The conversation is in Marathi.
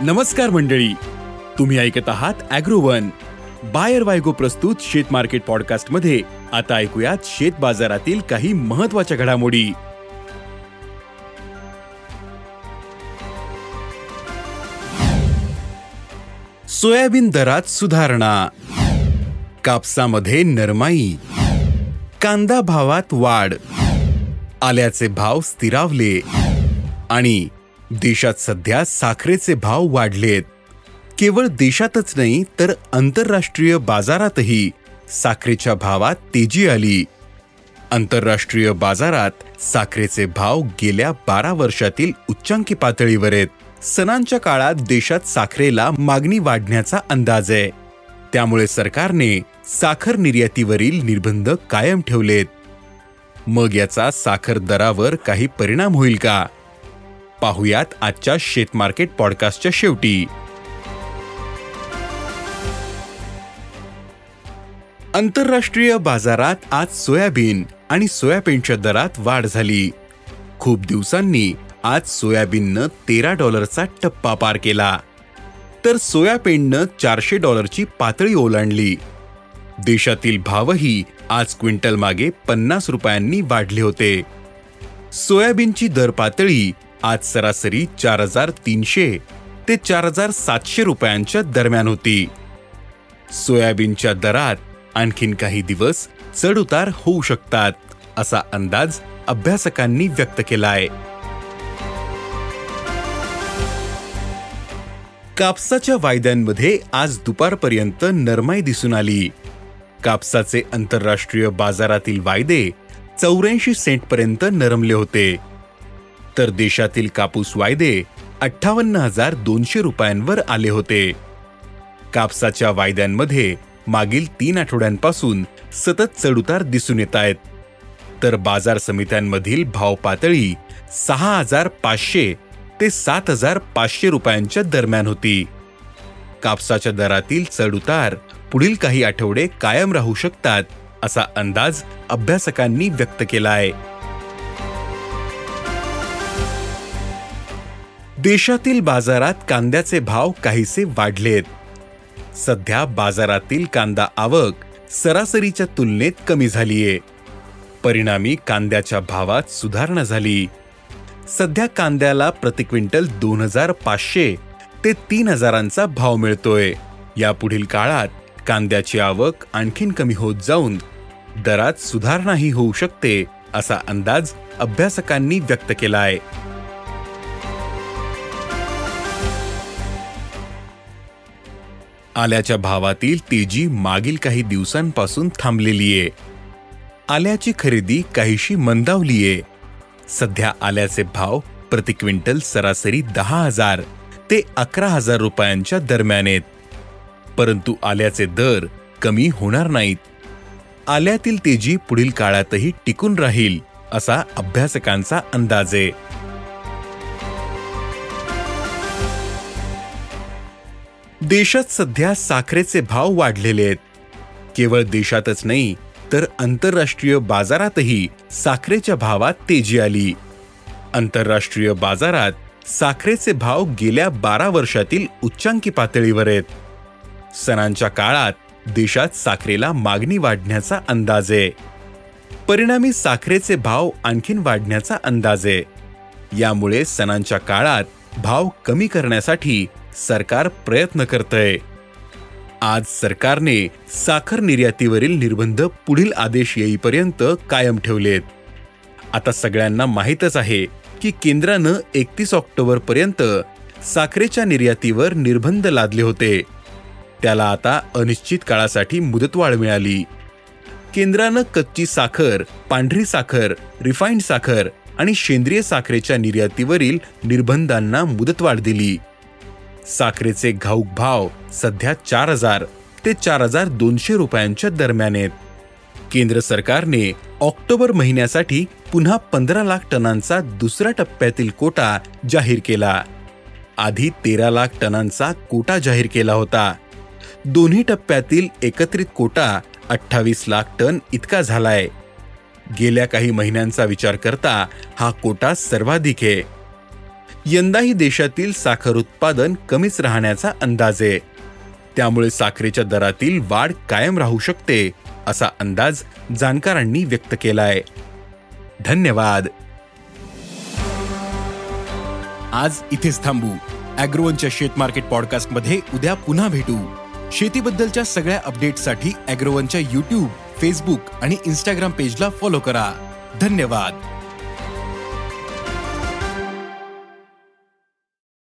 नमस्कार मंडळी. तुम्ही ऐकत आहात अॅग्रोवन. बायर वायगो प्रस्तुत शेत मार्केट पॉडकास्टमध्ये आता ऐकूयात शेत बाजारातील काही महत्त्वाच्या घडामोडी. सोयाबीन दरात सुधारणा. कापसामध्ये नरमाई. कांदा भावात वाढ. आल्याचे भाव स्थिरावले. आणि देशात सध्या साखरेचे भाव वाढलेत. केवळ देशातच नाही तर आंतरराष्ट्रीय बाजारातही साखरेच्या भावात तेजी आली. आंतरराष्ट्रीय बाजारात साखरेचे भाव गेल्या बारा वर्षातील उच्चांकी पातळीवर आहेत. सणांच्या काळात देशात साखरेला मागणी वाढण्याचा अंदाज आहे. त्यामुळे सरकारने साखर निर्यातीवरील निर्बंध कायम ठेवलेत. मग याचा साखर दरावर काही परिणाम होईल का? पाहुयात आजच्या शेतमार्केट पॉडकास्टच्या शेवटी. आंतरराष्ट्रीय बाजारात आज सोयाबीन आणि सोयाबीनच्या दरात वाढ झाली. खूप दिवसांनी आज सोयाबीननं तेरा डॉलरचा टप्पा पार केला. तर सोयाबीननं चारशे डॉलरची पातळी ओलांडली. देशातील भावही आज क्विंटल मागे पन्नास रुपयांनी वाढले होते. सोयाबीनची दर पातळी आज सरासरी चार हजार तीनशे ते चार हजार सातशे रुपयांच्या दरम्यान होती. सोयाबीनच्या दरात आणखीन काही दिवस चढउतार होऊ शकतात असा अंदाज अभ्यासकांनी व्यक्त केलाय. कापसाच्या वायद्यांमध्ये आज दुपारपर्यंत नरमाई दिसून आली. कापसाचे आंतरराष्ट्रीय बाजारातील वायदे चौऱ्याऐंशी सेंटपर्यंत नरमले होते. तर देशातील कापूस वायदे अठ्ठावन्न हजार दोनशे रुपयांवर आले होते. कापसाच्या वायद्यांमध्ये मागील तीन आठवड्यांपासून सतत चढउतार दिसून येत आहेत. तर बाजार समित्यांमधील भाव पातळी सहा हजार पाचशे ते सात हजार पाचशे रुपयांच्या दरम्यान होती. कापसाच्या दरातील चढउतार पुढील काही आठवडे कायम राहू शकतात असा अंदाज अभ्यासकांनी व्यक्त केला आहे देशातील बाजारात कांद्याचे भाव काहीसे वाढलेत. सध्या बाजारातील कांदा आवक सरासरीच्या तुलनेत कमी झालीये. परिणामी कांद्याच्या भावात सुधारणा झाली. सध्या कांद्याला प्रति क्विंटल दोन हजार पाचशे ते तीन हजारांचा भाव मिळतोय. यापुढील काळात कांद्याची आवक आणखीन कमी होत जाऊन दरात सुधारणाही होऊ शकते असा अंदाज अभ्यासकांनी व्यक्त केला आल्याच्या भावातील तेजी मागील काही दिवसांपासून थांबलेली आहे. आल्याची खरेदी काहीशी मंदावलीये सध्या आल्याचे भाव प्रति क्विंटल सरासरी दहा हजार ते अकरा हजार रुपयांच्या दरम्यान आहेत. परंतु आल्याचे दर कमी होणार नाहीत. आल्यातील तेजी पुढील काळातही टिकून राहील असा अभ्यासकांचा अंदाज आहे. देशात सध्या साखरेचे भाव वाढलेले आहेत. केवळ देशातच नाही तर आंतरराष्ट्रीय बाजारातही साखरेच्या भावात तेजी आली. आंतरराष्ट्रीय बाजारात साखरेचे भाव गेल्या बारा वर्षातील उच्चांकी पातळीवर आहेत. सणांच्या काळात देशात साखरेला मागणी वाढण्याचा अंदाज आहे. परिणामी साखरेचे भाव आणखीन वाढण्याचा अंदाज आहे. यामुळे सणांच्या काळात भाव कमी करण्यासाठी सरकार प्रयत्न करतय. आज सरकारने साखर निर्यातीवरील निर्बंध पुढील आदेश येईपर्यंत कायम ठेवलेत. आता सगळ्यांना माहीतच आहे की केंद्रानं एकतीस ऑक्टोबर पर्यंत साखरेच्या निर्यातीवर निर्बंध लादले होते. त्याला आता अनिश्चित काळासाठी मुदतवाढ मिळाली. केंद्रानं कच्ची साखर पांढरी साखर रिफाईंड साखर आणि सेंद्रिय साखरेच्या निर्यातीवरील निर्बंधांना मुदतवाढ दिली. साखरेचे घाऊक भाव सध्या चार हजार ते चार हजार दोनशे रुपयांच्या दरम्यान आहेत. केंद्र सरकारने ऑक्टोबर महिन्यासाठी पुन्हा पंधरा लाख टनांचा दुसऱ्या टप्प्यातील कोटा जाहीर केला. आधी तेरा लाख टनांचा कोटा जाहीर केला होता. दोन्ही टप्प्यातील एकत्रित कोटा अठ्ठावीस लाख टन इतका झालाय. गेल्या काही महिन्यांचा विचार करता हा कोटा सर्वाधिक आहे. यंदाही देशातील साखर उत्पादन कमीच राहण्याचा अंदाज आहे. त्यामुळे साखरेच्या दरातील वाढ कायम राहू शकते असा अंदाज जाणकारांनी व्यक्त केलाय. धन्यवाद. आज इथेच थांबू. अॅग्रोवनच्या शेत मार्केट पॉडकास्टमध्ये उद्या पुन्हा भेटू. शेतीबद्दलच्या सगळ्या अपडेटसाठी अॅग्रोवनच्या युट्यूब फेसबुक आणि इन्स्टाग्राम पेजला फॉलो करा. धन्यवाद.